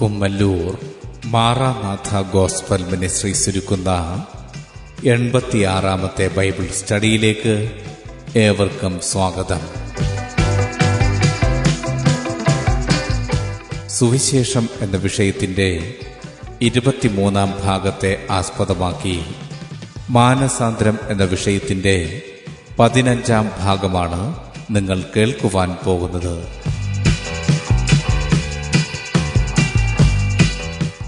Kummallur Maranatha gospel ministries ഒരുക്കുന്ന എൺപത്തിയാറാമത്തെ Bible സ്റ്റഡിയിലേക്ക് ഏവർക്കും സ്വാഗതം. സുവിശേഷം എന്ന വിഷയത്തിന്റെ ഇരുപത്തിമൂന്നാം ഭാഗത്തെ ആസ്പദമാക്കി മാനസാന്തരം എന്ന വിഷയത്തിന്റെ പതിനഞ്ചാം ഭാഗമാണ് നിങ്ങൾ കേൾക്കുവാൻ പോകുന്നത്.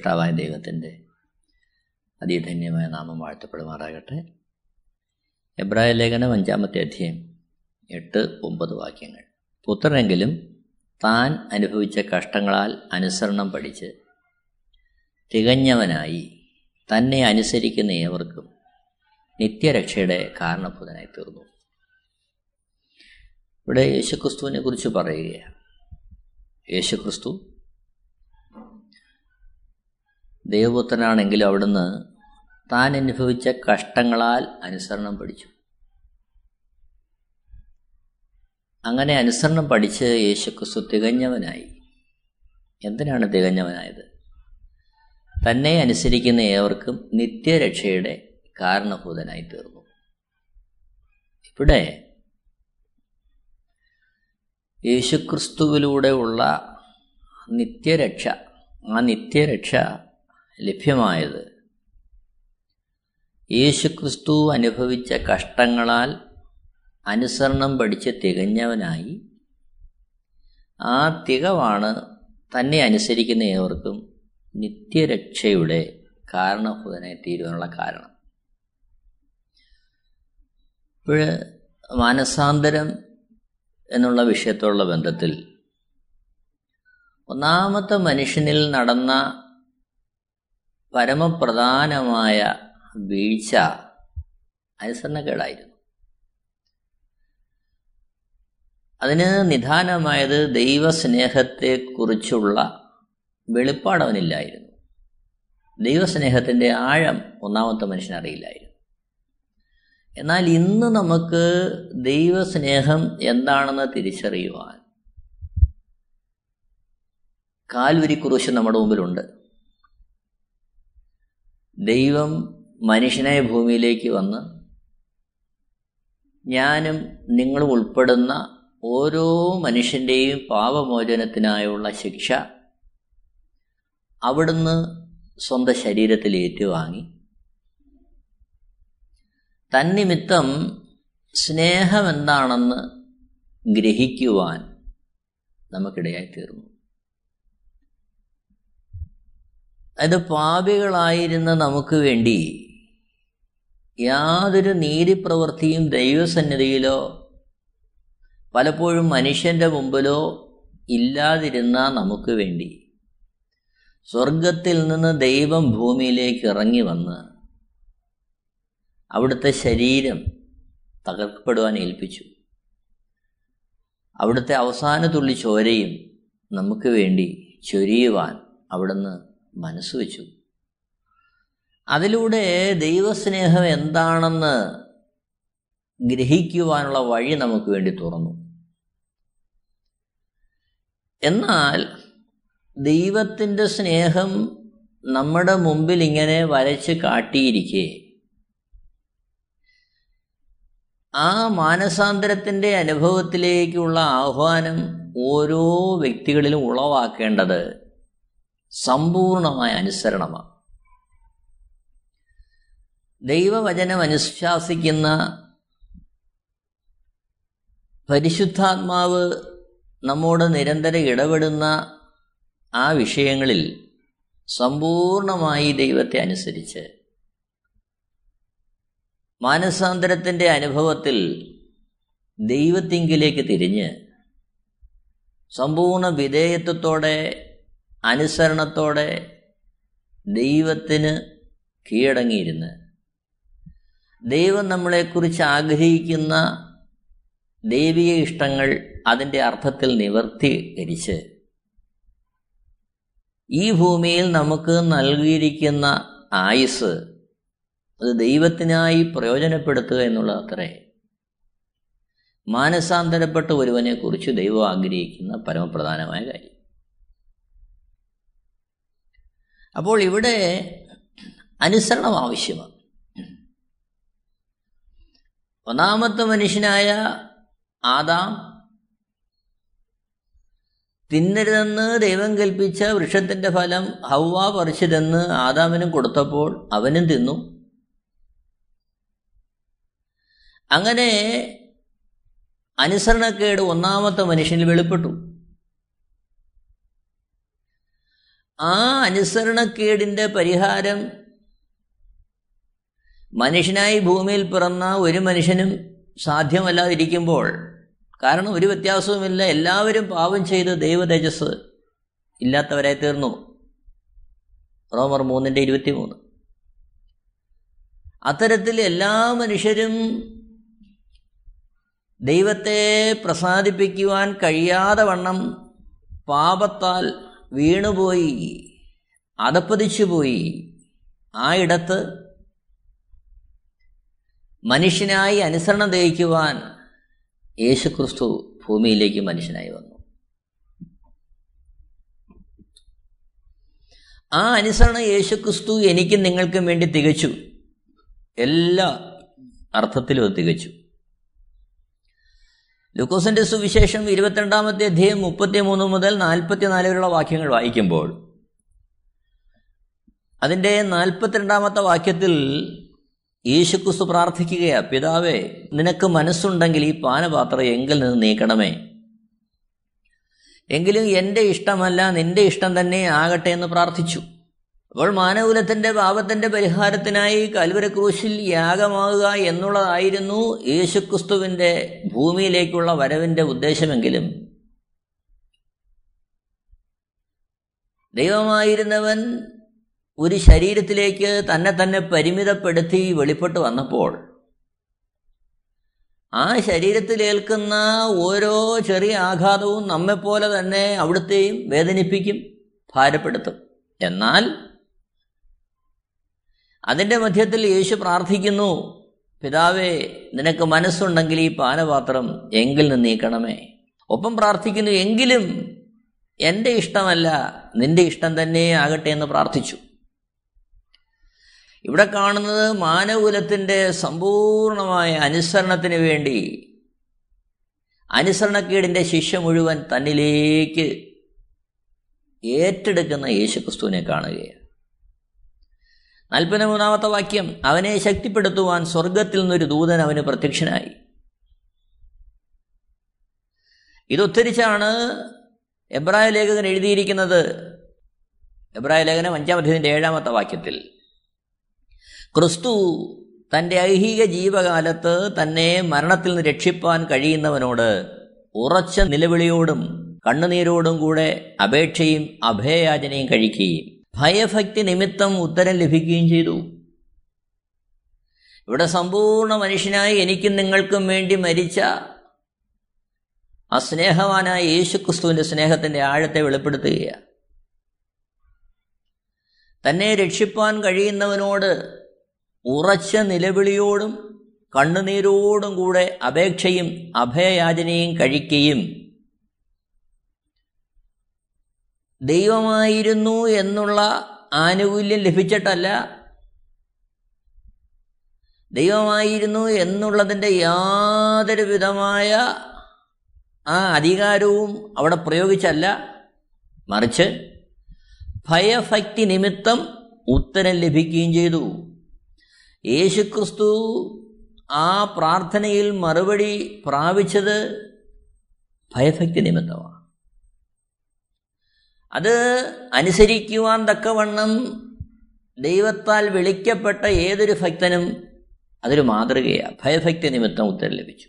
സൃഷ്ടാവായ ദൈവത്തിന്റെ അതിധന്യമായ നാമം വാഴ്ത്തപ്പെടുമാറാകട്ടെ. എബ്രായ ലേഖനം അഞ്ചാമത്തെ അധ്യായം എട്ട് ഒമ്പത് വാക്യങ്ങൾ. പുത്രനെങ്കിലും താൻ അനുഭവിച്ച കഷ്ടങ്ങളാൽ അനുസരണം പഠിച്ച് തികഞ്ഞവനായി തന്നെ അനുസരിക്കുന്ന ഏവർക്കും നിത്യരക്ഷയുടെ കാരണഭൂതനായി തീർന്നു ഇവിടെ യേശുക്രിസ്തുവിനെ കുറിച്ച് പറയുകയാണ്. യേശുക്രിസ്തു ദൈവപുത്രനാണെങ്കിലും അവിടുന്ന് താൻ അനുഭവിച്ച കഷ്ടങ്ങളാൽ അനുസരണം പഠിച്ചു. അങ്ങനെ അനുസരണം പഠിച്ച് യേശുക്രിസ്തു തികഞ്ഞവനായി. എന്തിനാണ് തികഞ്ഞവനായത്? തന്നെ അനുസരിക്കുന്ന ഏവർക്കും നിത്യരക്ഷയുടെ കാരണഭൂതനായി തീർന്നു. ഇവിടെ യേശുക്രിസ്തുവിലൂടെ ഉള്ള നിത്യരക്ഷ ആ നിത്യരക്ഷ ലഭ്യമായത്. യേശുക്രിസ്തു അനുഭവിച്ച കഷ്ടങ്ങളാൽ അനുസരണം പഠിച്ച് തികഞ്ഞവനായി ആ തികവാണ് തന്നെ അനുസരിക്കുന്ന ഏവർക്കും നിത്യരക്ഷയുടെ കാരണഭൂതനായി തീരുവാനുള്ള കാരണം. ഇപ്പോൾ മാനസാന്തരം എന്നുള്ള വിഷയത്തോടുള്ള ബന്ധത്തിൽ ഒന്നാമത്തെ മനുഷ്യനിൽ നടന്ന പരമപ്രധാനമായ വീഴ്ച അനുസരണക്കേടായിരുന്നു. അതിന് നിധാനമായത് ദൈവസ്നേഹത്തെക്കുറിച്ചുള്ള വെളിപ്പാടവനില്ലായിരുന്നു ദൈവസ്നേഹത്തിന്റെ ആഴം ഒന്നാമത്തെ മനുഷ്യനറിയില്ലായിരുന്നു എന്നാൽ ഇന്ന് നമുക്ക് ദൈവസ്നേഹം എന്താണെന്ന് തിരിച്ചറിയുവാൻ കാൽവരി കുറിച്ച് നമ്മുടെ മുമ്പിലുണ്ട്. ദൈവം മനുഷ്യനെ ഭൂമിയിലേക്ക് വന്ന് ഞാനും നിങ്ങളും ഉൾപ്പെടുന്ന ഓരോ മനുഷ്യന്റെയും പാപമോചനത്തിനായുള്ള ശിക്ഷ അവിടുന്ന് സ്വന്തം ശരീരത്തിൽ ഏറ്റുവാങ്ങി. തന്നിമിത്തം സ്നേഹം എന്താണെന്ന് ഗ്രഹിക്കുവാൻ നമുക്കിടയായി തീർന്നു. അത് പാപികളായിരുന്ന നമുക്ക് വേണ്ടി യാതൊരു നീതിപ്രവൃത്തിയും ദൈവസന്നിധിയിലോ പലപ്പോഴും മനുഷ്യന്റെ മുമ്പിലോ ഇല്ലാതിരുന്ന നമുക്ക് വേണ്ടി. സ്വർഗത്തിൽ നിന്ന് ദൈവം ഭൂമിയിലേക്ക് ഇറങ്ങി വന്ന് അവിടുത്തെ ശരീരം തകർക്കപ്പെടുവാൻ ഏൽപ്പിച്ചു. അവിടുത്തെ അവസാന തുള്ളി ചോരയും നമുക്ക് വേണ്ടി ചൊരിയുവാൻ അവിടുന്ന് മനസ്സ് വെച്ചു. അതിലൂടെ ദൈവസ്നേഹം എന്താണെന്ന് ഗ്രഹിക്കുവാനുള്ള വഴി നമുക്ക് വേണ്ടി തുറന്നു. എന്നാൽ ദൈവത്തിന്റെ സ്നേഹം നമ്മുടെ മുമ്പിൽ ഇങ്ങനെ വരച്ച് കാട്ടിയിരിക്കെ. ആ മാനസാന്തരത്തിന്റെ അനുഭവത്തിലേക്കുള്ള ആഹ്വാനം ഓരോ വ്യക്തികളിലും ഉളവാക്കേണ്ടത് സമ്പൂർണമായ അനുസരണമാണ്. ദൈവവചനം അനുശാസിക്കുന്ന പരിശുദ്ധാത്മാവ് നമ്മോട് നിരന്തരം ഇടപെടുന്ന ആ വിഷയങ്ങളിൽ സമ്പൂർണമായി ദൈവത്തെ അനുസരിച്ച് മാനസാന്തരത്തിന്റെ അനുഭവത്തിൽ ദൈവത്തിങ്കിലേക്ക് തിരിഞ്ഞ് സമ്പൂർണ വിധേയത്വത്തോടെ അനുസരണത്തോടെ ദൈവത്തിന് കീഴടങ്ങിയിരുന്ന്. ദൈവം നമ്മളെക്കുറിച്ച് ആഗ്രഹിക്കുന്ന ദൈവിക ഇഷ്ടങ്ങൾ അതിന്റെ അർത്ഥത്തിൽ നിവർത്തീകരിച്ച് ഈ ഭൂമിയിൽ നമുക്ക് നൽകിയിരിക്കുന്ന ആയുസ് അത് ദൈവത്തിനായി പ്രയോജനപ്പെടുത്തുക എന്നുള്ള അത്രേ മാനസാന്തരപ്പെട്ട ഒരുവനെക്കുറിച്ച് ദൈവം ആഗ്രഹിക്കുന്ന പരമപ്രധാനമായ കാര്യം. അപ്പോൾ ഇവിടെ അനുസരണം ആവശ്യമാണ്. ഒന്നാമത്തെ മനുഷ്യനായ ആദാം തിന്നരുതെന്ന് ദൈവം കൽപ്പിച്ച വൃക്ഷത്തിന്റെ ഫലം ഹൗവ പറിച്ചതെന്ന് ആദാമിനും കൊടുത്തപ്പോൾ അവനും തിന്നു. അങ്ങനെ അനുസരണക്കേട് ഒന്നാമത്തെ മനുഷ്യനിൽ വെളിപ്പെട്ടു. ആ അനുസരണക്കേടിന്റെ പരിഹാരം മനുഷ്യനായി ഭൂമിയിൽ പിറന്ന ഒരു മനുഷ്യനും സാധ്യമല്ലാതിരിക്കുമ്പോൾ കാരണം ഒരു വ്യത്യാസവുമില്ല. എല്ലാവരും പാപം ചെയ്ത് ദൈവതേജസ് ഇല്ലാത്തവരായി തീർന്നു. റോമർ മൂന്നിന്റെ ഇരുപത്തി മൂന്ന് അത്തരത്തിൽ എല്ലാ മനുഷ്യരും ദൈവത്തെ പ്രസാദിപ്പിക്കുവാൻ കഴിയാതെ വണ്ണം പാപത്താൽ വീണുപോയി അതപ്പതിച്ചുപോയി ആ ഇടത്ത് മനുഷ്യനായി അനുസരണം ദഹിക്കുവാൻ യേശുക്രിസ്തു ഭൂമിയിലേക്ക് മനുഷ്യനായി വന്നു. ആ അനുസരണം യേശുക്രിസ്തു എനിക്കും നിങ്ങൾക്കും വേണ്ടി തികച്ചു. എല്ലാ അർത്ഥത്തിലും അത് തികച്ചു. ലുക്കോസിന്റെ സുവിശേഷം ഇരുപത്തിരണ്ടാമത്തെ അധ്യയം മുപ്പത്തിമൂന്ന് മുതൽ നാൽപ്പത്തിനാല് വരെയുള്ള വാക്യങ്ങൾ വായിക്കുമ്പോൾ അതിന്റെ നാൽപ്പത്തിരണ്ടാമത്തെ വാക്യത്തിൽ യേശുക്രിസ്തു പ്രാർത്ഥിക്കുകയാ പിതാവേ നിനക്ക് മനസ്സുണ്ടെങ്കിൽ ഈ പാനപാത്രം എങ്കിൽ നിന്ന് നീക്കണമേ. എങ്കിലും എന്റെ ഇഷ്ടമല്ല നിന്റെ ഇഷ്ടം തന്നെ ആകട്ടെ എന്ന് പ്രാർത്ഥിച്ചു. അപ്പോൾ മാനകുലത്തിന്റെ പാപത്തിന്റെ പരിഹാരത്തിനായി കൽവരക്രൂശിൽ യാഗമാകുക എന്നുള്ളതായിരുന്നു യേശുക്രിസ്തുവിന്റെ ഭൂമിയിലേക്കുള്ള വരവിന്റെ ഉദ്ദേശമെങ്കിലും. ദൈവമായിരുന്നവൻ ഒരു ശരീരത്തിലേക്ക് തന്നെ തന്നെ പരിമിതപ്പെടുത്തി വെളിപ്പെട്ട് വന്നപ്പോൾ ആ ശരീരത്തിലേൽക്കുന്ന ഓരോ ചെറിയ ആഘാതവും നമ്മെപ്പോലെ തന്നെ അവിടുത്തെയും വേദനിപ്പിക്കും ഭാരപ്പെടുത്തും. എന്നാൽ അതിന്റെ മധ്യത്തിൽ യേശു പ്രാർത്ഥിക്കുന്നു പിതാവേ നിനക്ക് മനസ്സുണ്ടെങ്കിൽ ഈ പാനപാത്രം എങ്കിൽ നിന്ന് നീക്കണമേ. ഒപ്പം പ്രാർത്ഥിക്കുന്നു എങ്കിലും എന്റെ ഇഷ്ടമല്ല നിന്റെ ഇഷ്ടം തന്നെ ആകട്ടെ എന്ന് പ്രാർത്ഥിച്ചു. ഇവിടെ കാണുന്നത് മാനകുലത്തിന്റെ സമ്പൂർണമായ അനുസരണത്തിന് വേണ്ടി അനുസരണക്കേടിന്റെ ശിഷ്യ മുഴുവൻ തന്നിലേക്ക് ഏറ്റെടുക്കുന്ന യേശുക്രിസ്തുവിനെ കാണുകയാണ്. നാൽപ്പത്തി മൂന്നാമത്തെ വാക്യം അവനെ ശക്തിപ്പെടുത്തുവാൻ സ്വർഗത്തിൽ നിന്നൊരു ദൂതൻ അവന് പ്രത്യക്ഷനായി. ഇതൊത്തിരിച്ചാണ് എബ്രായ ലേഖകൻ എഴുതിയിരിക്കുന്നത്. എബ്രായ ലേഖനം അഞ്ചാമത്തേതിന്റെ ഏഴാമത്തെ വാക്യത്തിൽ. ക്രിസ്തു തന്റെ ഐഹിക ജീവകാലത്ത് തന്നെ മരണത്തിൽ നിന്ന് രക്ഷിപ്പാൻ കഴിയുന്നവനോട് ഉറച്ച നിലവിളിയോടും കണ്ണുനീരോടും കൂടെ അപേക്ഷയും അഭയയാചനയും കഴിക്കുകയും ഭയഭക്തി നിമിത്തം ഉത്തരം ലഭിക്കുകയും ചെയ്തു. ഇവിടെ സമ്പൂർണ മനുഷ്യനായി എനിക്കും നിങ്ങൾക്കും വേണ്ടി മരിച്ച ആ സ്നേഹവാനായ യേശു യേശുക്രിസ്തുവിന്റെ സ്നേഹത്തിന്റെ ആഴത്തെ വെളിപ്പെടുത്തുകയാണ്. തന്നെ രക്ഷിപ്പാൻ കഴിയുന്നവനോട് ഉറച്ച നിലവിളിയോടും കണ്ണുനീരോടും കൂടെ അപേക്ഷയും അഭയയാചനയും കഴിക്കുകയും ദൈവമായിരുന്നു എന്നുള്ള ആനുകൂല്യം ലഭിച്ചിട്ടല്ല. ദൈവമായിരുന്നു എന്നുള്ളതിന്റെ യാതൊരു വിധമായ ആ അധികാരവും അവിടെ പ്രയോഗിച്ചല്ല. മറിച്ച് ഭയഭക്തി നിമിത്തം ഉത്തരം ലഭിക്കുകയും ചെയ്തു. യേശുക്രിസ്തു ആ പ്രാർത്ഥനയിൽ മറുപടി പ്രാപിച്ചത് ഭയഭക്തി നിമിത്തമാണ്. അത് അനുസരിക്കുവാൻ തക്കവണ്ണം ദൈവത്താൽ വിളിക്കപ്പെട്ട ഏതൊരു ഭക്തനും അതൊരു മാതൃകയാണ് ഭയഭക്തി നിമിത്തം ഉത്തരം ലഭിച്ചു.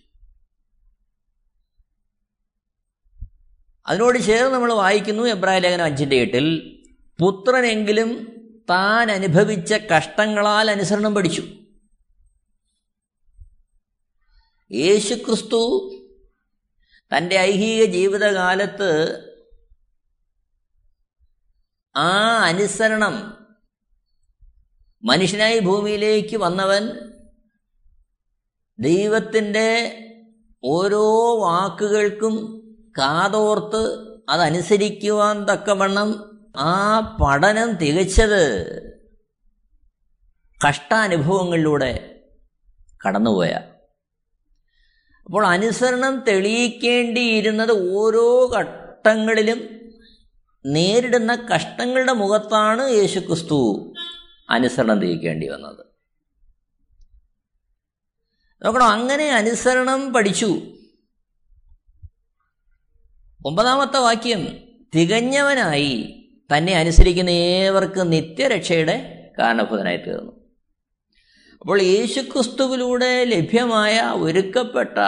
അതിനോട് ചേർന്ന് നമ്മൾ വായിക്കുന്നു എബ്രായ ലേഖനം അഞ്ചിന്റെ എട്ടിൽ പുത്രനെങ്കിലും താൻ അനുഭവിച്ച കഷ്ടങ്ങളാൽ അനുസരണം പഠിച്ചു. യേശുക്രിസ്തു തന്റെ ഐഹിക ജീവിതകാലത്ത് ആ അനുസരണം. മനുഷ്യനായി ഭൂമിയിലേക്ക് വന്നവൻ ദൈവത്തിന്റെ ഓരോ വാക്കുകൾക്കും കാതോർത്ത് അതനുസരിക്കുവാൻ തക്കവണ്ണം ആ പഠനം തികച്ചത് കഷ്ടാനുഭവങ്ങളിലൂടെ കടന്നുപോയ. അപ്പോൾ അനുസരണം തെളിയിക്കേണ്ടിയിരുന്നത് ഓരോ ഘട്ടങ്ങളിലും നേരിടുന്ന കഷ്ടങ്ങളുടെ മുഖത്താണ് യേശുക്രിസ്തു അനുസരണം തിരിക്കേണ്ടി വന്നത്. നോക്കണം അങ്ങനെ അനുസരണം പഠിച്ചു. ഒമ്പതാമത്തെ വാക്യം തികഞ്ഞവനായി തന്നെ അനുസരിക്കുന്ന ഏവർക്ക് നിത്യരക്ഷയുടെ കാരണഭൂതനായി തീർന്നു. അപ്പോൾ യേശുക്രിസ്തുവിലൂടെ ലഭ്യമായ ഒരുക്കപ്പെട്ട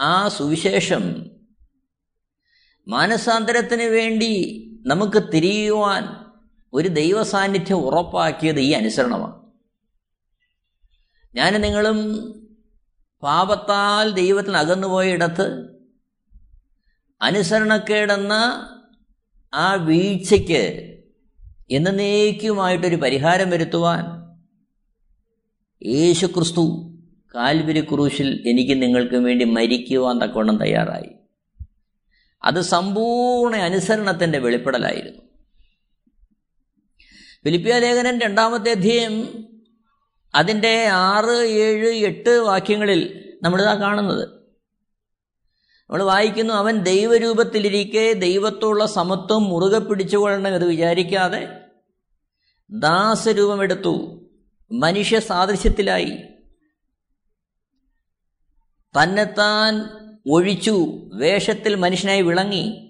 ആ സുവിശേഷം മാനസാന്തരത്തിന് വേണ്ടി നമുക്ക് തിരിയുവാൻ ഒരു ദൈവ സാന്നിധ്യം ഉറപ്പാക്കിയത് ഈ അനുസരണമാണ്. ഞാൻ നിങ്ങളും പാപത്താൽ ദൈവത്തിന് അകന്നുപോയിടത്ത് അനുസരണക്കേടെന്ന ആ വീഴ്ചയ്ക്ക് എന്നേക്കുമായിട്ടൊരു പരിഹാരം വരുത്തുവാൻ യേശു ക്രിസ്തു കാൽവരി ക്രൂശിൽ എനിക്ക് നിങ്ങൾക്കും വേണ്ടി മരിക്കുവാൻ തക്കവണ്ണം തയ്യാറായി. അത് സമ്പൂർണ അനുസരണത്തിന്റെ വെളിപ്പെടലായിരുന്നു. ഫിലിപ്പിയ ലേഖനൻ രണ്ടാമത്തെ അധ്യയം അതിന്റെ ആറ് ഏഴ് എട്ട് വാക്യങ്ങളിൽ നമ്മളിതാ കാണുന്നത്. നമ്മൾ വായിക്കുന്നു അവൻ ദൈവരൂപത്തിലിരിക്കെ ദൈവത്തോടുള്ള സമത്വം മുറുകെ പിടിച്ചുകൊള്ളണം എന്ന് വിചാരിക്കാതെ ദാസരൂപമെടുത്തു. മനുഷ്യ സാദൃശ്യത്തിലായി. തന്നെത്താൻ ഒഴിച്ചു വേഷത്തിൽ മനുഷ്യനായി വിളങ്ങി.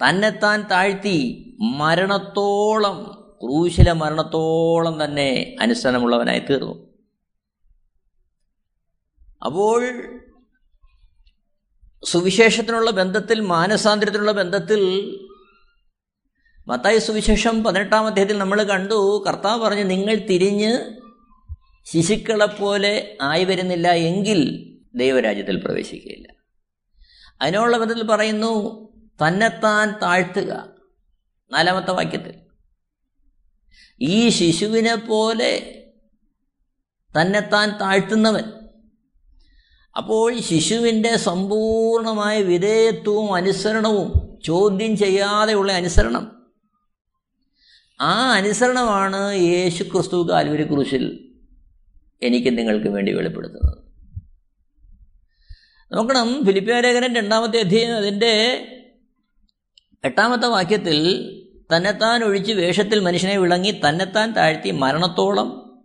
തന്നെത്താൻ താഴ്ത്തി മരണത്തോളം ക്രൂശില മരണത്തോളം തന്നെ അനുസരണമുള്ളവനായി തീർന്നു. അപ്പോൾ സുവിശേഷത്തിനുള്ള ബന്ധത്തിൽ മാനസാന്തരത്തിനുള്ള ബന്ധത്തിൽ മത്തായ സുവിശേഷം പതിനെട്ടാം അധ്യായത്തിൽ നമ്മൾ കണ്ടു കർത്താവ് പറഞ്ഞു നിങ്ങൾ തിരിഞ്ഞ് ശിശുക്കളെപ്പോലെ ആയി വരുന്നില്ല എങ്കിൽ ദൈവരാജ്യത്തിൽ പ്രവേശിക്കുകയില്ല. അതിനുള്ള വിധത്തിൽ പറയുന്നു തന്നെത്താൻ താഴ്ത്തുക. നാലാമത്തെ വാക്യത്തിൽ. ഈ ശിശുവിനെ പോലെ തന്നെത്താൻ താഴ്ത്തുന്നവൻ. അപ്പോൾ ശിശുവിന്റെ സമ്പൂർണമായ വിധേയത്വവും അനുസരണവും ചോദ്യം ചെയ്യാതെയുള്ള അനുസരണം. ആ അനുസരണമാണ് യേശു ക്രിസ്തു കാൽവരി ക്രൂശിൽ എനിക്ക് നിങ്ങൾക്ക് വേണ്ടി വെളിപ്പെടുത്തുന്നത്. നോക്കണം. ഫിലിപ്പിയാലേഖനൻ രണ്ടാമത്തെ അധ്യയം അതിന്റെ എട്ടാമത്തെ വാക്യത്തിൽ തന്നെത്താൻ ഒഴിച്ച് വേഷത്തിൽ മനുഷ്യനെ വിളങ്ങി തന്നെത്താൻ താഴ്ത്തി മരണത്തോളം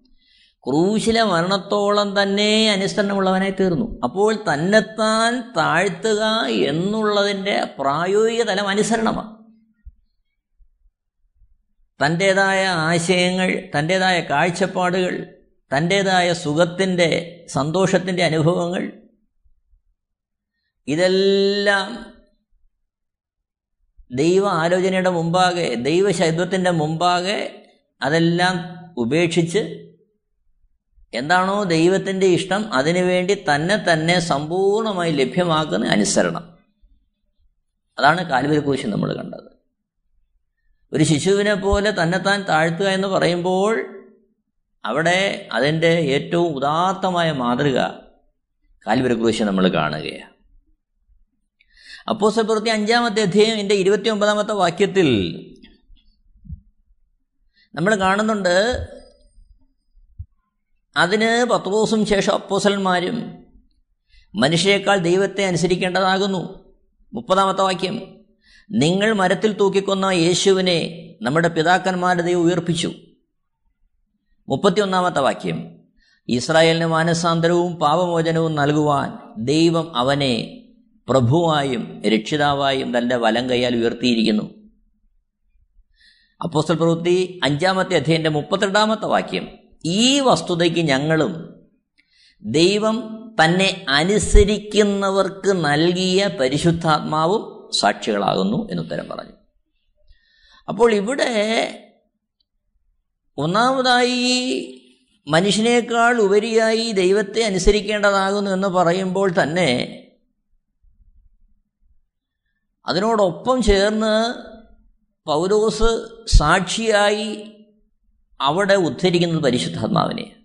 ക്രൂശിലെ മരണത്തോളം തന്നെ അനുസരണമുള്ളവനായി തീർന്നു. അപ്പോൾ തന്നെത്താൻ താഴ്ത്തുക എന്നുള്ളതിന്റെ പ്രായോഗിക തലം അനുസരണമാണ്. തന്റേതായ ആശയങ്ങൾ തന്റേതായ കാഴ്ചപ്പാടുകൾ തന്റേതായ സുഖത്തിന്റെ സന്തോഷത്തിന്റെ അനുഭവങ്ങൾ ഇതെല്ലാം ദൈവ ആലോചനയുടെ മുമ്പാകെ ദൈവശൈത്വത്തിന്റെ മുമ്പാകെ അതെല്ലാം ഉപേക്ഷിച്ച് എന്താണോ ദൈവത്തിന്റെ ഇഷ്ടം അതിനുവേണ്ടി തന്നെ തന്നെ സമ്പൂർണമായി ലഭ്യമാക്കുന്ന അനുസരണം. അതാണ് കാൽവരി കുരിശ് നമ്മൾ കണ്ടത്. ഒരു ശിശുവിനെ പോലെ തന്നെത്താൻ താഴ്ത്തുക എന്ന് പറയുമ്പോൾ അവിടെ അതിന്റെ ഏറ്റവും ഉദാത്തമായ മാതൃക കാൽവരി കുരിശ് നമ്മൾ കാണുകയാണ്. അപ്പോസ പ്രവൃത്തി അഞ്ചാമത്തെ അധ്യായം എന്റെ ഇരുപത്തി ഒമ്പതാമത്തെ വാക്യത്തിൽ നമ്മൾ കാണുന്നുണ്ട് അതിന് പത്ത് ദിവസം ശേഷം അപ്പോസലന്മാരും മനുഷ്യരെക്കാൾ ദൈവത്തെ അനുസരിക്കേണ്ടതാകുന്നു. മുപ്പതാമത്തെ വാക്യം നിങ്ങൾ മരത്തിൽ തൂക്കിക്കൊന്ന യേശുവിനെ നമ്മുടെ പിതാക്കന്മാരുടെ ദൈവം ഉയർപ്പിച്ചു. മുപ്പത്തിയൊന്നാമത്തെ വാക്യം ഇസ്രായേലിന് മാനസാന്തരവും പാപമോചനവും നൽകുവാൻ ദൈവം അവനെ പ്രഭുവായും രക്ഷിതാവായും തന്റെ വലം കൈയാൽ ഉയർത്തിയിരിക്കുന്നു. അപ്പോസ്റ്റൽ പ്രവൃത്തി അഞ്ചാമത്തെ അധ്യയന്റെ മുപ്പത്തിരണ്ടാമത്തെ വാക്യം. ഈ വസ്തുതയ്ക്ക് ഞങ്ങളും ദൈവം തന്നെ അനുസരിക്കുന്നവർക്ക് നൽകിയ പരിശുദ്ധാത്മാവും സാക്ഷികളാകുന്നു എന്നുത്തരം പറഞ്ഞു. അപ്പോൾ ഇവിടെ ഒന്നാമതായി മനുഷ്യനേക്കാൾ ഉപരിയായി ദൈവത്തെ അനുസരിക്കേണ്ടതാകുന്നു എന്ന് പറയുമ്പോൾ തന്നെ അതിനോടൊപ്പം ചേർന്ന് പൗലോസ് സാക്ഷിയായി അവിടെ ഉദ്ധരിക്കുന്നത് പരിശുദ്ധാത്മാവിനെ.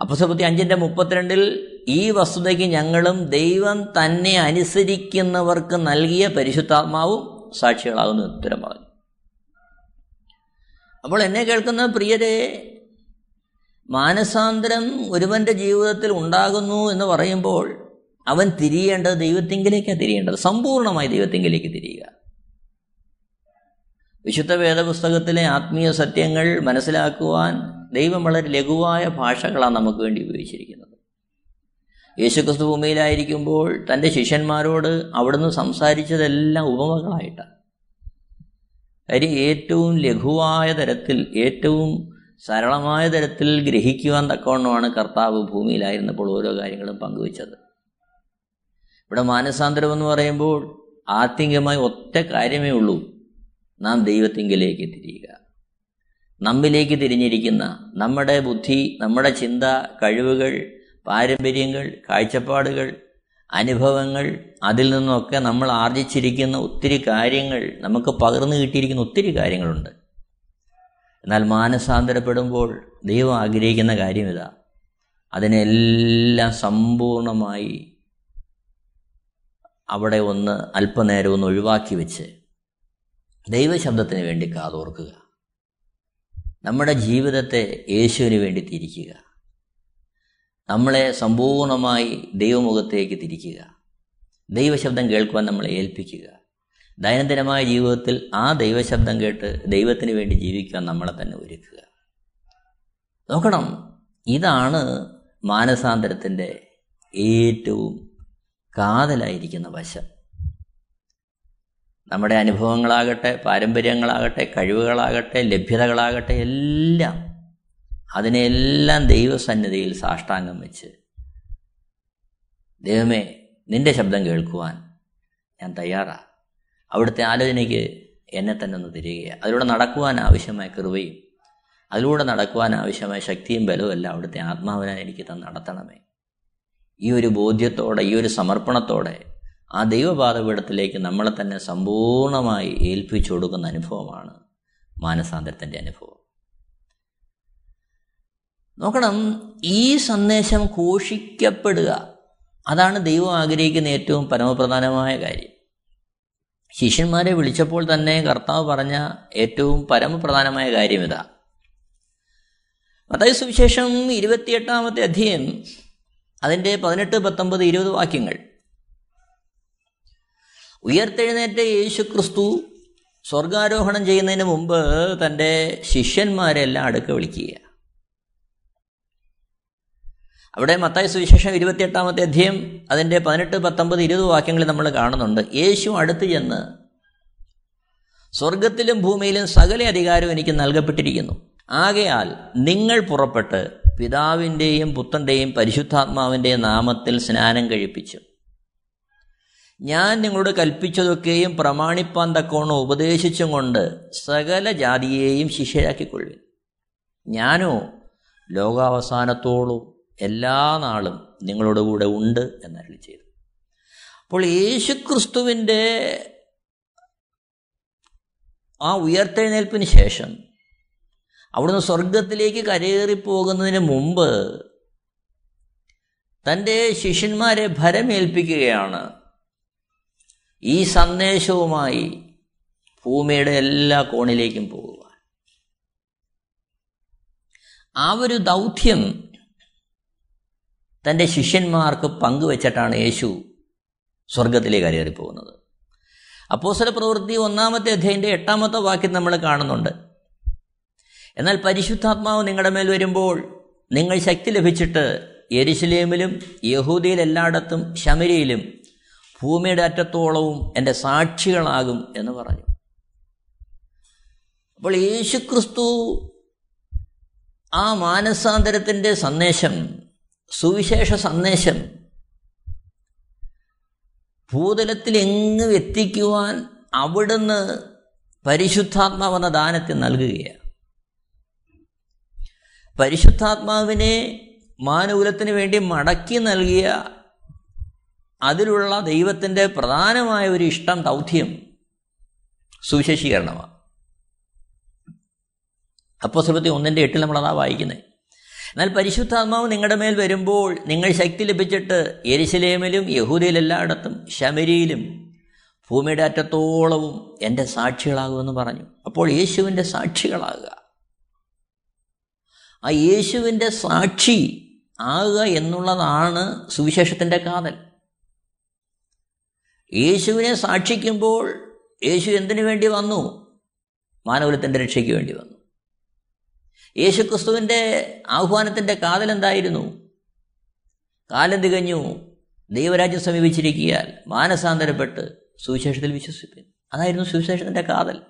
അപ്പസപത്തി അഞ്ചിന്റെ മുപ്പത്തിരണ്ടിൽ ഈ വസ്തുതയ്ക്ക് ഞങ്ങളും ദൈവം തന്നെ അനുസരിക്കുന്നവർക്ക് നൽകിയ പരിശുദ്ധാത്മാവും സാക്ഷികളാകുന്ന ഉത്തരം പറഞ്ഞു. അപ്പോൾ എന്നെ കേൾക്കുന്ന പ്രിയരെ മാനസാന്തരം ഒരുവന്റെ ജീവിതത്തിൽ ഉണ്ടാകുന്നു എന്ന് പറയുമ്പോൾ അവൻ തിരിയേണ്ടത് ദൈവത്തിങ്കിലേക്കാണ് തിരിയേണ്ടത്. സമ്പൂർണമായി ദൈവത്തിങ്കിലേക്ക് തിരിയുക. വിശുദ്ധ വേദപുസ്തകത്തിലെ ആത്മീയ സത്യങ്ങൾ മനസ്സിലാക്കുവാൻ ദൈവം വളരെ ലഘുവായ ഭാഷകളാണ് നമുക്ക് വേണ്ടി ഉപയോഗിച്ചിരിക്കുന്നത്. യേശുക്രിസ്തു ഭൂമിയിലായിരിക്കുമ്പോൾ തന്റെ ശിഷ്യന്മാരോട് അവിടുന്ന് സംസാരിച്ചതെല്ലാം ഉപമകളായിട്ടാണ്. കാര്യം ഏറ്റവും ലഘുവായ തരത്തിൽ ഏറ്റവും സരളമായ തരത്തിൽ ഗ്രഹിക്കുവാൻ തക്കവണ്ണമാണ് കർത്താവ് ഭൂമിയിലായിരുന്നപ്പോൾ ഓരോ കാര്യങ്ങളും പങ്കുവച്ചത്. ഇവിടെ മാനസാന്തരം എന്ന് പറയുമ്പോൾ ആത്യന്തികമായി ഒറ്റ കാര്യമേ ഉള്ളൂ. നാം ദൈവത്തിങ്കിലേക്ക് തിരിയുക. നമ്മിലേക്ക് തിരിഞ്ഞിരിക്കുന്ന നമ്മുടെ ബുദ്ധി നമ്മുടെ ചിന്ത കഴിവുകൾ പാരമ്പര്യങ്ങൾ കാഴ്ചപ്പാടുകൾ അനുഭവങ്ങൾ അതിൽ നിന്നൊക്കെ നമ്മൾ ആർജിച്ചിരിക്കുന്ന ഒത്തിരി കാര്യങ്ങൾ നമുക്ക് പകർന്നു കിട്ടിയിരിക്കുന്ന ഒത്തിരി കാര്യങ്ങളുണ്ട്. എന്നാൽ മാനസാന്തരപ്പെടുമ്പോൾ ദൈവം ആഗ്രഹിക്കുന്ന കാര്യം ഇതാ. അതിനെല്ലാം സമ്പൂർണമായി അവിടെ ഒന്ന് അല്പനേരം ഒന്ന് ഒഴിവാക്കി വെച്ച് ദൈവശബ്ദത്തിന് വേണ്ടി കാതോർക്കുക. നമ്മുടെ ജീവിതത്തെ യേശുവിന് വേണ്ടി തിരിക്കുക. നമ്മളെ സമ്പൂർണമായി ദൈവമുഖത്തേക്ക് തിരിക്കുക. ദൈവശബ്ദം കേൾക്കുവാൻ നമ്മളെ ഏൽപ്പിക്കുക. ദൈനംദിനമായ ജീവിതത്തിൽ ആ ദൈവശബ്ദം കേട്ട് ദൈവത്തിന് വേണ്ടി ജീവിക്കാൻ നമ്മളെ തന്നെ ഒരുക്കുക. നോക്കണം ഇതാണ് മാനസാന്തരത്തിന്റെ ഏറ്റവും കാതലായിരിക്കുന്ന വശം. നമ്മുടെ അനുഭവങ്ങളാകട്ടെ പാരമ്പര്യങ്ങളാകട്ടെ കഴിവുകളാകട്ടെ ലഭ്യതകളാകട്ടെ എല്ലാം അതിനെല്ലാം ദൈവസന്നിധിയിൽ സാഷ്ടാംഗം വെച്ച് ദൈവമേ നിന്റെ ശബ്ദം കേൾക്കുവാൻ ഞാൻ തയ്യാറാ. അവിടുത്തെ ആലോചനയ്ക്ക് എന്നെ തന്നെ ഒന്ന് തിരികെ അതിലൂടെ നടക്കുവാൻ ആവശ്യമായ കൃപയും അതിലൂടെ നടക്കുവാൻ ആവശ്യമായ ശക്തിയും ബലവും എല്ലാം അവിടുത്തെ ആത്മാവിനായി എനിക്ക് തന്നെ നടത്തണമേ. ഈ ഒരു ബോധ്യത്തോടെ ഈ ഒരു സമർപ്പണത്തോടെ ആ ദൈവപാതപീഠത്തിലേക്ക് നമ്മളെ തന്നെ സമ്പൂർണമായി ഏൽപ്പിച്ചു കൊടുക്കുന്ന അനുഭവമാണ് മാനസാന്തരത്തിന്റെ അനുഭവം. നോക്കണം ഈ സന്ദേശം ഘോഷിക്കപ്പെടുക അതാണ് ദൈവം ആഗ്രഹിക്കുന്ന ഏറ്റവും പരമപ്രധാനമായ കാര്യം. ശിഷ്യന്മാരെ വിളിച്ചപ്പോൾ തന്നെ കർത്താവ് പറഞ്ഞ ഏറ്റവും പരമപ്രധാനമായ കാര്യം ഇതാ അതായത് സുവിശേഷം ഇരുപത്തിയെട്ടാമത്തെ അധ്യയം അതിന്റെ പതിനെട്ട് പത്തൊമ്പത് ഇരുപത് വാക്യങ്ങൾ. ഉയർത്തെഴുന്നേറ്റ യേശു ക്രിസ്തു സ്വർഗാരോഹണം ചെയ്യുന്നതിന് മുമ്പ് തന്റെ ശിഷ്യന്മാരെല്ലാം അടുക്ക വിളിക്കുക. അവിടെ മത്തായ സുവിശേഷം ഇരുപത്തിയെട്ടാമത്തെ അധ്യയം അതിന്റെ പതിനെട്ട് പത്തൊമ്പത് ഇരുപത് വാക്യങ്ങൾ നമ്മൾ കാണുന്നുണ്ട്. യേശു അടുത്ത് ചെന്ന് സ്വർഗത്തിലും ഭൂമിയിലും സകല അധികാരവും എനിക്ക് നൽകപ്പെട്ടിരിക്കുന്നു. ആകയാൽ നിങ്ങൾ പുറപ്പെട്ട് പിതാവിന്റെയും പുത്രന്റെയും പരിശുദ്ധാത്മാവിന്റെയും നാമത്തിൽ സ്നാനം കഴിപ്പിച്ചു. ഞാൻ നിങ്ങളോട് കൽപ്പിച്ചതൊക്കെയും പ്രമാണിപ്പാൻ തക്കോണം ഉപദേശിച്ചും കൊണ്ട് സകല ജാതിയെയും ശിഷ്യരാക്കിക്കൊള്ളു ഞാനോ ലോകാവസാനത്തോളം എല്ലാ നാളും നിങ്ങളോട് കൂടെ ഉണ്ട് എന്നരളി ചെയ്തു. അപ്പോൾ യേശുക്രിസ്തുവിന്റെ ആ ഉയർത്തെഴുന്നേൽപ്പിന് ശേഷം അവിടുന്ന് സ്വർഗത്തിലേക്ക് കരയേറിപ്പോകുന്നതിന് മുമ്പ് തന്റെ ശിഷ്യന്മാരെ ഭരമേൽപ്പിക്കുകയാണ്. ഈ സന്ദേശവുമായി ഭൂമിയുടെ എല്ലാ കോണിലേക്കും പോകുക ആ ഒരു ദൗത്യം തന്റെ ശിഷ്യന്മാർക്ക് പങ്കുവച്ചിട്ടാണ് യേശു സ്വർഗത്തിലേക്ക് കരയേറിപ്പോകുന്നത്. അപ്പോസല പ്രവൃത്തി ഒന്നാമത്തെ അധ്യയന്റെ എട്ടാമത്തെ വാക്യം നമ്മൾ കാണുന്നുണ്ട്. എന്നാൽ പരിശുദ്ധാത്മാവ് നിങ്ങളുടെ മേൽ വരുമ്പോൾ നിങ്ങൾ ശക്തി ലഭിച്ചിട്ട് യരിശിലേമിലും യഹൂദിയിൽ എല്ലായിടത്തും ശമരിയിലും ഭൂമിയുടെ അറ്റത്തോളവും എന്റെ സാക്ഷികളാകും എന്ന് പറഞ്ഞു. അപ്പോൾ യേശുക്രിസ്തു ആ മാനസാന്തരത്തിന്റെ സന്ദേശം സുവിശേഷ സന്ദേശം ഭൂതലത്തിൽ എങ്ങും എത്തിക്കുവാൻ അവിടുന്ന് പരിശുദ്ധാത്മാവെന്ന ദാനത്തെ നൽകുകയാണ്. പരിശുദ്ധാത്മാവിനെ മാനകുലത്തിന് വേണ്ടി മടക്കി നൽകിയ അതിലുള്ള ദൈവത്തിന്റെ പ്രധാനമായ ഒരു ഇഷ്ടം ദൗത്യം സുവിശേഷീകരണമാണ്. അപ്പോൾ സുഹൃത്തി ഒന്നിന്റെ എട്ടിൽ നമ്മളതാ വായിക്കുന്നത്. എന്നാൽ പരിശുദ്ധാത്മാവ് നിങ്ങളുടെ മേൽ വരുമ്പോൾ നിങ്ങൾ ശക്തി ലഭിച്ചിട്ട് എരിശിലേമിലും യഹൂദയിലെല്ലായിടത്തും ശമരിയിലും ഭൂമിയുടെ അറ്റത്തോളവും എന്റെ സാക്ഷികളാകുമെന്ന് പറഞ്ഞു. അപ്പോൾ യേശുവിന്റെ സാക്ഷികളാകുക. ആ യേശുവിന്റെ സാക്ഷി ആകുക എന്നുള്ളതാണ് സുവിശേഷത്തിന്റെ കാതൽ. യേശുവിനെ സാക്ഷിക്കുമ്പോൾ യേശു എന്തിനു വേണ്ടി വന്നു? മാനവലത്തിന്റെ രക്ഷയ്ക്ക് വേണ്ടി വന്നു. യേശു ക്രിസ്തുവിന്റെ ആഹ്വാനത്തിന്റെ കാതൽ എന്തായിരുന്നു? കാലം തികഞ്ഞു. ദൈവരാജ്യം സമീപിച്ചിരിക്കിയാൽ മാനസാന്തരപ്പെട്ട് സുവിശേഷത്തിൽ വിശ്വസിപ്പിൻ. അതായിരുന്നു സുവിശേഷത്തിന്റെ കാതൽ.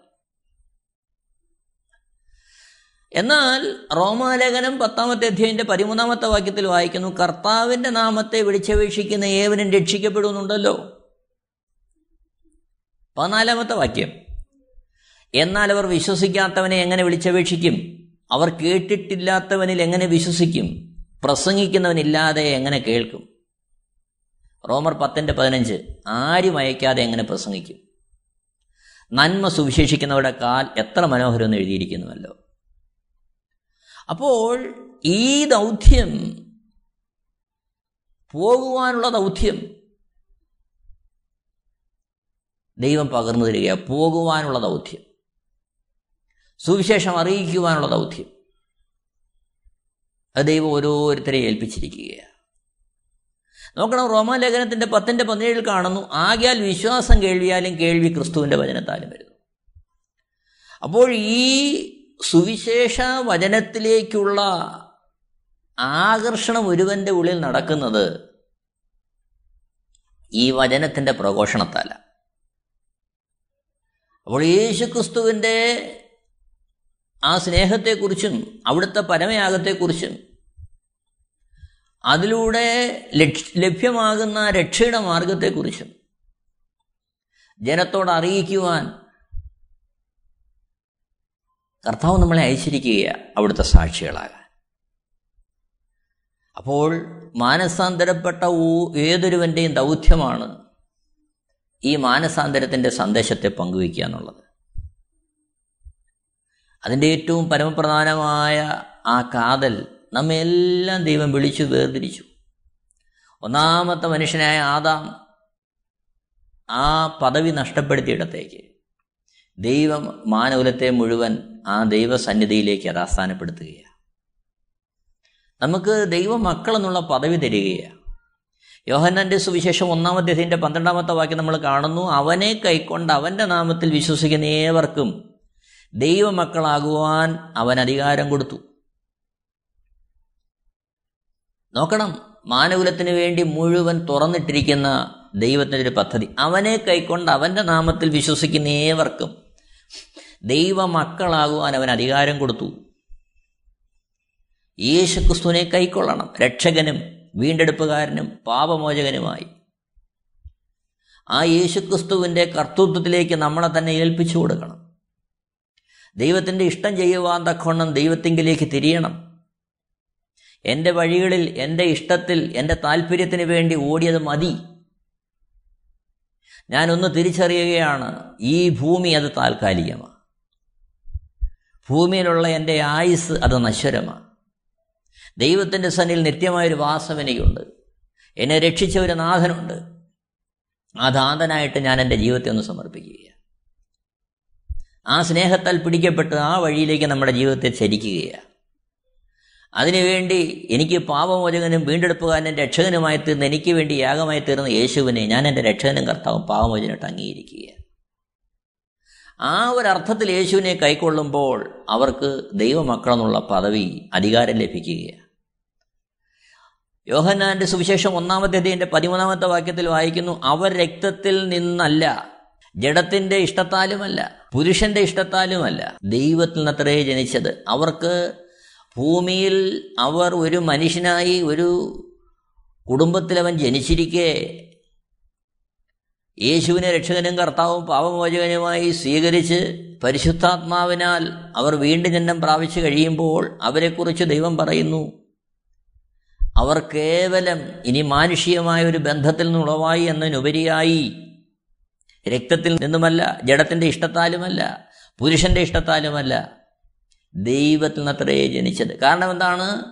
എന്നാൽ റോമാലേഖനം പത്താമത്തെ അധ്യായന്റെ പതിമൂന്നാമത്തെ വാക്യത്തിൽ വായിക്കുന്നു കർത്താവിന്റെ നാമത്തെ വിളിച്ചപേക്ഷിക്കുന്ന ഏവനും രക്ഷിക്കപ്പെടുന്നുണ്ടല്ലോ. പതിനാലാമത്തെ വാക്യം എന്നാൽ അവർ വിശ്വസിക്കാത്തവനെ എങ്ങനെ വിളിച്ചപേക്ഷിക്കും? അവർ കേട്ടിട്ടില്ലാത്തവനിൽ എങ്ങനെ വിശ്വസിക്കും? പ്രസംഗിക്കുന്നവനില്ലാതെ എങ്ങനെ കേൾക്കും? റോമർ പത്തിന്റെ പതിനഞ്ച് ആരും അയക്കാതെ എങ്ങനെ പ്രസംഗിക്കും? നന്മ സുവിശേഷിക്കുന്നവരുടെ കാൽ എത്ര മനോഹരമെന്ന് എഴുതിയിരിക്കുന്നുവല്ലോ. അപ്പോൾ ഈ ദൗത്യം പോകുവാനുള്ള ദൗത്യം ദൈവം പകർന്നു തരിക പോകുവാനുള്ള ദൗത്യം. സുവിശേഷം അറിയിക്കുവാനുള്ള ദൗത്യം. അത് ദൈവം ഓരോരുത്തരെ ഏൽപ്പിച്ചിരിക്കുകയാണ്. നോക്കണം റോമാലേഖനത്തിന്റെ പത്തിന്റെ പതിനേഴിൽ കാണുന്നു ആകയാൽ വിശ്വാസം കേൾവിയാലും കേൾവി ക്രിസ്തുവിന്റെ വചനത്താലും വരുന്നു. അപ്പോൾ ഈ സുവിശേഷ വചനത്തിലേക്കുള്ള ആകർഷണം ഒരുവന്റെ ഉള്ളിൽ നടക്കുന്നത് ഈ വചനത്തിന്റെ പ്രഘോഷണത്താല. അപ്പോൾ യേശുക്രിസ്തുവിന്റെ ആ സ്നേഹത്തെക്കുറിച്ചും അവിടുത്തെ പരമയാഗത്തെക്കുറിച്ചും അതിലൂടെ ലഭ്യമാകുന്ന രക്ഷയുടെ മാർഗത്തെക്കുറിച്ചും ജനത്തോട് അറിയിക്കുവാൻ കർത്താവ് നമ്മളെ അയച്ചിരിക്കുകയാണ് അവിടുത്തെ സാക്ഷികളാകാൻ. അപ്പോൾ മാനസാന്തരപ്പെട്ട ഏതൊരുവന്റെയും ദൗത്യമാണ് ഈ മാനസാന്തരത്തിന്റെ സന്ദേശത്തെ പങ്കുവയ്ക്കുക എന്നുള്ളത്. അതിന്റെ ഏറ്റവും പരമപ്രധാനമായ ആ കാതൽ നമ്മെല്ലാം ദൈവം വിളിച്ചു വേർതിരിച്ചു. ഒന്നാമത്തെ മനുഷ്യനായ ആദാം ആ പദവി നഷ്ടപ്പെടുത്തിയിടത്തേക്ക് ദൈവം മാനകുലത്തെ മുഴുവൻ ആ ദൈവസന്നിധിയിലേക്ക് യഥാസ്ഥാനപ്പെടുത്തുകയാണ് നമുക്ക് ദൈവ മക്കളെന്നുള്ള പദവി തരികയാണ്. യോഹന്നാന്റെ സുവിശേഷം ഒന്നാമത്തെ അതിന്റെ പന്ത്രണ്ടാമത്തെ വാക്യം നമ്മൾ കാണുന്നു. അവനെ കൈക്കൊണ്ട് അവന്റെ നാമത്തിൽ വിശ്വസിക്കുന്ന ഏവർക്കും ദൈവമക്കളാകുവാൻ അവൻ അധികാരം കൊടുത്തു. നോക്കണം മാനകുലത്തിന് വേണ്ടി മുഴുവൻ തുറന്നിട്ടിരിക്കുന്ന ദൈവത്തിന്റെ ഒരു പദ്ധതി. അവനെ കൈക്കൊണ്ട് അവന്റെ നാമത്തിൽ വിശ്വസിക്കുന്ന ഏവർക്കും ദൈവമക്കളാകുവാൻ അവൻ അധികാരം കൊടുത്തു. യേശുക്രിസ്തുവിനെ കൈക്കൊള്ളണം. രക്ഷകനും വീണ്ടെടുപ്പുകാരനും പാപമോചകനുമായി. ആ യേശുക്രിസ്തുവിന്റെ കർത്തൃത്വത്തിലേക്ക് നമ്മളെ തന്നെ ഏൽപ്പിച്ചു കൊടുക്കണം. ദൈവത്തിന്റെ ഇഷ്ടം ചെയ്യുവാൻ തക്കവണ്ണം ദൈവത്തിങ്കിലേക്ക് തിരിയണം. എന്റെ വഴികളിൽ എന്റെ ഇഷ്ടത്തിൽ എന്റെ താല്പര്യത്തിന് വേണ്ടി ഓടിയത് മതി. ഞാനൊന്ന് തിരിച്ചറിയുകയാണ് ഈ ഭൂമി അത് താൽക്കാലികമാണ്. ഭൂമിയിലുള്ള എന്റെ ആയുസ് അത് നശ്വരമാണ്. ദൈവത്തിന്റെ സന്നിൽ നിത്യമായൊരു വാസം എനിക്കുണ്ട് എന്നെ രക്ഷിച്ച ഒരു നാഥനുണ്ട്. ആ നാഥനായിട്ട് ഞാൻ എന്റെ ജീവിതത്തെ ഒന്ന് സമർപ്പിക്കുകയാണ്. ആ സ്നേഹത്താൽ പിടിക്കപ്പെട്ട് ആ വഴിയിലേക്ക് നമ്മുടെ ജീവിതത്തെ ചരിക്കുകയാണ്. അതിനുവേണ്ടി എനിക്ക് പാപമോചകനും വീണ്ടെടുപ്പുകാരനും രക്ഷകനുമായി തീർന്ന് എനിക്ക് വേണ്ടി യാഗമായി തീർന്ന യേശുവിനെ ഞാൻ എന്റെ രക്ഷകനും കർത്താവും പാപമോചനായിട്ട് അംഗീകരിക്കുക ആ ഒരർത്ഥത്തിൽ യേശുവിനെ കൈക്കൊള്ളുമ്പോൾ അവർക്ക് ദൈവമക്കളെന്നുള്ള പദവി അധികാരം ലഭിക്കുകയാണ്. യോഹന്നാന്റെ സുവിശേഷം ഒന്നാമത്തെ അധ്യയന്റെ പതിമൂന്നാമത്തെ വാക്യത്തിൽ വായിക്കുന്നു അവർ രക്തത്തിൽ നിന്നല്ല ജഡത്തിന്റെ ഇഷ്ടത്താലുമല്ല പുരുഷന്റെ ഇഷ്ടത്താലുമല്ല ദൈവത്തിൽ നിന്നത്രേ ജനിച്ചത്. അവർക്ക് ഭൂമിയിൽ അവർ ഒരു മനുഷ്യനായി ഒരു കുടുംബത്തിൽ അവൻ ജനിച്ചിരിക്കെ യേശുവിനെ രക്ഷകനും കർത്താവും പാപമോചകനുമായി സ്വീകരിച്ച് പരിശുദ്ധാത്മാവിനാൽ അവർ വീണ്ടും ജന്മം പ്രാപിച്ചു കഴിയുമ്പോൾ അവരെക്കുറിച്ച് ദൈവം പറയുന്നു അവർ കേവലം ഇനി മാനുഷികമായ ഒരു ബന്ധത്തിൽ നിന്നുളവായി എന്നതിനുപരിയായി രക്തത്തിൽ നിന്നുമല്ല ജഡത്തിന്റെ ഇഷ്ടത്താലുമല്ല പുരുഷന്റെ ഇഷ്ടത്താലുമല്ല ദൈവത്തിൽ നിന്നത്രേ ജനിച്ചത്. കാരണം എന്താണ്?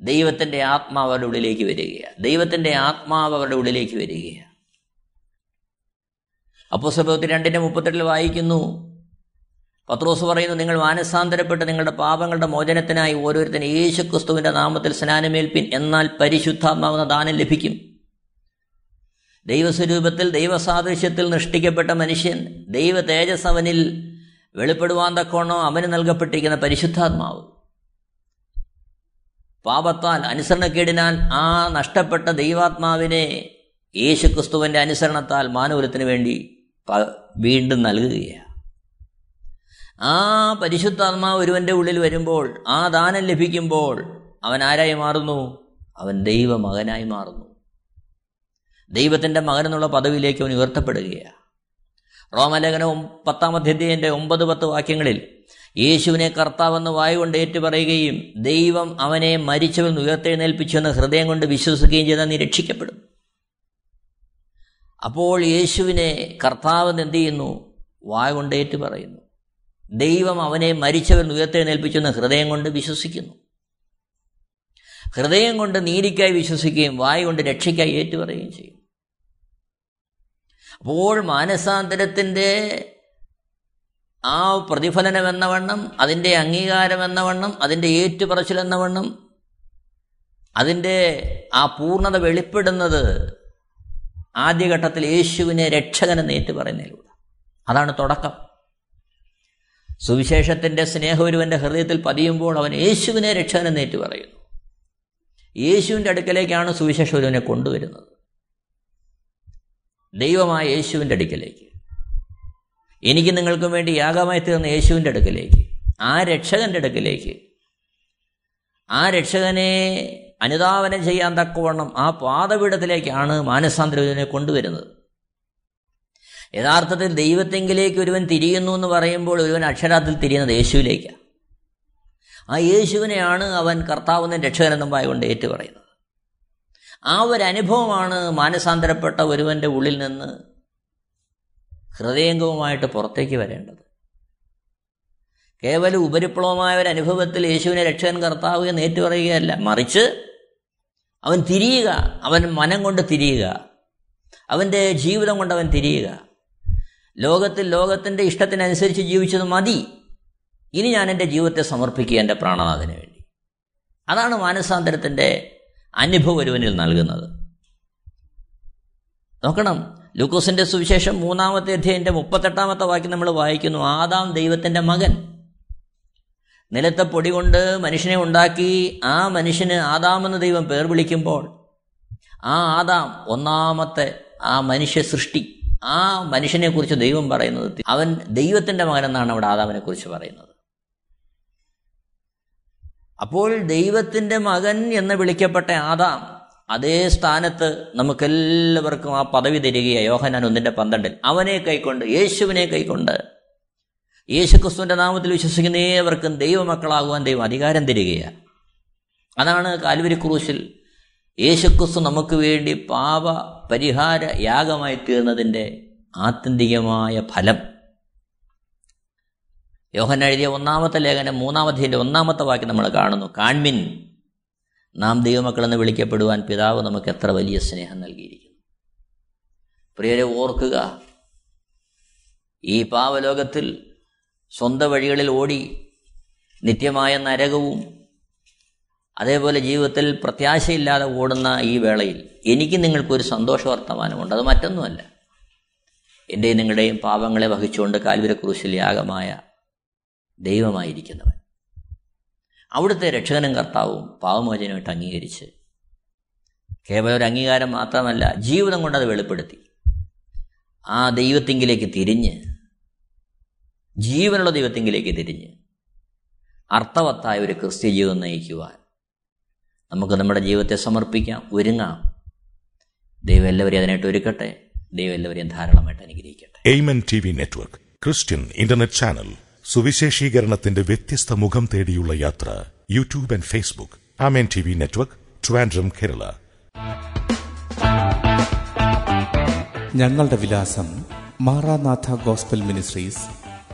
ദൈവത്തിന്റെ ആത്മാവ് അവരുടെ ഉള്ളിലേക്ക് വരികയാണ്. ദൈവത്തിന്റെ ആത്മാവ് അവരുടെ ഉള്ളിലേക്ക് വരികയാണ്. അപ്പോൾ സ്വഭവത്തിൽ രണ്ടിന്റെ മുപ്പത്തെട്ടിൽ വായിക്കുന്നു. പത്രോസ് പറയുന്നു നിങ്ങൾ മാനസാന്തരപ്പെട്ട് നിങ്ങളുടെ പാപങ്ങളുടെ മോചനത്തിനായി ഓരോരുത്തരും യേശു ക്രിസ്തുവിന്റെ നാമത്തിൽ സ്നാനമേൽപ്പിൻ എന്നാൽ പരിശുദ്ധാത്മാവുന്ന ദാനം ലഭിക്കും. ദൈവസ്വരൂപത്തിൽ ദൈവസാദൃശ്യത്തിൽ നിഷ്ഠിക്കപ്പെട്ട മനുഷ്യൻ ദൈവ തേജസ് അവനിൽ വെളിപ്പെടുവാൻ തക്കോണോ അവന് നൽകപ്പെട്ടിരിക്കുന്ന പരിശുദ്ധാത്മാവ്. പാപത്താൽ അനുസരണക്കേടിനാൽ ആ നഷ്ടപ്പെട്ട ദൈവാത്മാവിനെ യേശുക്രിസ്തുവിന്റെ അനുസരണത്താൽ മാനവരത്തിന് വേണ്ടി വീണ്ടും നൽകുകയാണ്. ആ പരിശുദ്ധാത്മാവ് ഒരുവന്റെ ഉള്ളിൽ വരുമ്പോൾ ആ ദാനം ലഭിക്കുമ്പോൾ അവൻ ആരായി മാറുന്നു? അവൻ ദൈവമകനായി മാറുന്നു. ദൈവത്തിന്റെ മകനെന്നുള്ള പദവിയിലേക്ക് അവൻ ഉയർത്തപ്പെടുകയാണ്. റോമലേഖനം പത്താം അധ്യയന്റെ ഒമ്പത് പത്ത് വാക്യങ്ങളിൽ യേശുവിനെ കർത്താവെന്ന് വായുകൊണ്ട് ഏറ്റുപറയുകയും ദൈവം അവനെ മരിച്ചവൻ ഉയർത്തെഴുന്നേൽപ്പിച്ചുവെന്ന് ഹൃദയം കൊണ്ട് വിശ്വസിക്കുകയും ചെയ്താൽ നീ രക്ഷിക്കപ്പെടും. അപ്പോൾ യേശുവിനെ കർത്താവെന്ന് എന്ത് ചെയ്യുന്നു വായ കൊണ്ടേറ്റ് പറയുന്നു. ദൈവം അവനെ മരിച്ചവൻ ഉയർത്തെഴുന്നേൽപ്പിച്ചെന്ന് ഹൃദയം കൊണ്ട് വിശ്വസിക്കുന്നു. ഹൃദയം കൊണ്ട് നീതിക്കായി വിശ്വസിക്കുകയും വായ കൊണ്ട് രക്ഷയ്ക്കായി ഏറ്റുപറയുകയും ചെയ്യും. അപ്പോൾ മാനസാന്തരത്തിന്റെ ആ പ്രതിഫലനം എന്ന വണ്ണം അതിന്റെ അംഗീകാരം എന്ന വണ്ണം അതിന്റെ ഏറ്റുപറച്ചിൽ എന്ന വണ്ണം അതിന്റെ ആ പൂർണത വെളിപ്പെടുന്നത് ആദ്യഘട്ടത്തിൽ യേശുവിനെ രക്ഷകനെന്ന് ഏറ്റു പറയുന്നതിലൂടെ. അതാണ് തുടക്കം. സുവിശേഷത്തിന്റെ സ്നേഹം ഒരുവന്റെ ഹൃദയത്തിൽ പതിയുമ്പോൾ അവൻ യേശുവിനെ രക്ഷകനെന്ന് ഏറ്റു പറയുന്നു. യേശുവിന്റെ അടുക്കലേക്കാണ് സുവിശേഷം ഒരുവനെ കൊണ്ടുവരുന്നത്. ദൈവമായ യേശുവിന്റെ അടുക്കലേക്ക്. എനിക്ക് നിങ്ങൾക്കും വേണ്ടി യാഗമായി തീർന്ന യേശുവിന്റെ അടുക്കലേക്ക്. ആ രക്ഷകന്റെ അടുക്കലേക്ക്. ആ രക്ഷകനെ അനുധാവനം ചെയ്യാൻ തക്കവണ്ണം ആ പാതപീഠത്തിലേക്കാണ് മാനസാന്തരവിനെ കൊണ്ടുവരുന്നത്. യഥാർത്ഥത്തിൽ ദൈവത്തെങ്കിലേക്ക് ഒരുവൻ തിരിയുന്നു എന്ന് പറയുമ്പോൾ ഒരുവൻ അക്ഷരാത്തിൽ തിരിയുന്നത് യേശുവിലേക്കാണ്. ആ യേശുവിനെയാണ് അവൻ കർത്താവുന്ന രക്ഷകനെന്നും കൊണ്ട് ഏറ്റുപറയുന്നത്. ആ ഒരു അനുഭവമാണ് മാനസാന്തരപ്പെട്ട ഒരുവന്റെ ഉള്ളിൽ നിന്ന് ഹൃദയംഗവുമായിട്ട് പുറത്തേക്ക് വരേണ്ടത്. കേവലം ഉപരിപ്ലവമായ ഒരു അനുഭവത്തിൽ യേശുവിനെ രക്ഷകൻ കർത്താവ് എന്ന് ഏറ്റുപറയുകയല്ല. മറിച്ച് അവൻ തിരിയുക. അവൻ മനം കൊണ്ട് തിരിയുക. അവന്റെ ജീവിതം കൊണ്ട് അവൻ തിരിയുക. ലോകത്തിൽ ലോകത്തിന്റെ ഇഷ്ടത്തിനനുസരിച്ച് ജീവിച്ചത് മതി. ഇനി ഞാൻ എന്റെ ജീവിതത്തെ സമർപ്പിക്കുക എന്റെ പ്രാണനാഥന് വേണ്ടി. അതാണ് മാനസാന്തരത്തിന്റെ അനുഭവം ഒരുവനിൽ നൽകുന്നത്. നോക്കണം. ലൂക്കോസിന്റെ സുവിശേഷം മൂന്നാമത്തെ അധ്യായന്റെ മുപ്പത്തെട്ടാമത്തെ വാക്യം നമ്മൾ വായിക്കുന്നു. ആദാം ദൈവത്തിന്റെ മകൻ. നിലത്തെ പൊടി കൊണ്ട് മനുഷ്യനെ ഉണ്ടാക്കി ആ മനുഷ്യന് ആദാമെന്ന് ദൈവം പേർ വിളിക്കുമ്പോൾ ആ ആദാം ഒന്നാമത്തെ ആ മനുഷ്യ സൃഷ്ടി ആ മനുഷ്യനെ കുറിച്ച് ദൈവം പറയുന്നത് അവൻ ദൈവത്തിന്റെ മകനെന്നാണ് അവിടെ ആദാമിനെ കുറിച്ച് പറയുന്നത്. അപ്പോൾ ദൈവത്തിന്റെ മകൻ എന്ന് വിളിക്കപ്പെട്ട ആദാം അതേ സ്ഥാനത്ത് നമുക്കെല്ലാവർക്കും ആ പദവി തരികയാണ് യോഹനാൻ ഒന്നിന്റെ പന്ത്രണ്ടിൽ. അവനെ കൈക്കൊണ്ട് യേശുവിനെ കൈക്കൊണ്ട് യേശുക്രിസ്തുവിന്റെ നാമത്തിൽ വിശ്വസിക്കുന്ന ഏവർക്കും ദൈവമക്കളാകുവാൻ ദൈവം അധികാരം തരികയാണ്. അതാണ് കാൽവരി ക്രൂശിൽ യേശുക്രിസ്തു നമുക്ക് വേണ്ടി പാപ പരിഹാര യാഗമായി തീർന്നതിന്റെ ആത്യന്തികമായ ഫലം. യോഹൻ എഴുതിയ ഒന്നാമത്തെ ലേഖനം മൂന്നാമത്തെ ഒന്നാമത്തെ വാക്യം നമ്മൾ കാണുന്നു. കാൺമിൻ നാം ദൈവമക്കളെന്ന് വിളിക്കപ്പെടുവാൻ പിതാവ് നമുക്ക് എത്ര വലിയ സ്നേഹം നൽകിയിരിക്കുന്നു. പ്രിയരെ ഓർക്കുക ഈ പാവലോകത്തിൽ സ്വന്തം വഴികളിൽ ഓടി നിത്യമായ നരകവും അതേപോലെ ജീവിതത്തിൽ പ്രത്യാശയില്ലാതെ ഓടുന്ന ഈ വേളയിൽ എനിക്ക് നിങ്ങൾക്കൊരു സന്തോഷ വർത്തമാനമുണ്ട്. അത് മറ്റൊന്നുമല്ല. എന്റെയും നിങ്ങളുടെയും പാപങ്ങളെ വഹിച്ചുകൊണ്ട് കാൽവിര യാഗമായ ദൈവമായിരിക്കുന്നവൻ. അവിടുത്തെ രക്ഷകനും കർത്താവും പാവമോചനമായിട്ട് അംഗീകരിച്ച് കേവലം ഒരു അംഗീകാരം മാത്രമല്ല ജീവിതം കൊണ്ടത് വെളിപ്പെടുത്തി. ആ ദൈവത്തിങ്കിലേക്ക് തിരിഞ്ഞ് ജീവനുള്ള ദൈവത്തെങ്കിലേക്ക് തിരിഞ്ഞ് അർത്ഥവത്തായ ഒരു ക്രിസ്ത്യ ജീവിതം നയിക്കുവാൻ നമുക്ക് നമ്മുടെ ജീവിതത്തെ സമർപ്പിക്കാം ഒരുങ്ങാം. ദൈവം എല്ലാവരെയും അതിനായിട്ട് ഒരുക്കട്ടെ. ദൈവം എല്ലാവരെയും ധാരാളമായിട്ട് അനുഗ്രഹിക്കട്ടെ. Amen T V network Christian internet channel സുവിശേഷീകരണത്തിന്റെ വ്യത്യസ്ത മുഖം തേടിയുള്ള യാത്ര YouTube and Facebook. Amen T V network Trivandrum Kerala. ഞങ്ങളുടെ വിലാസം Maranatha gospel ministries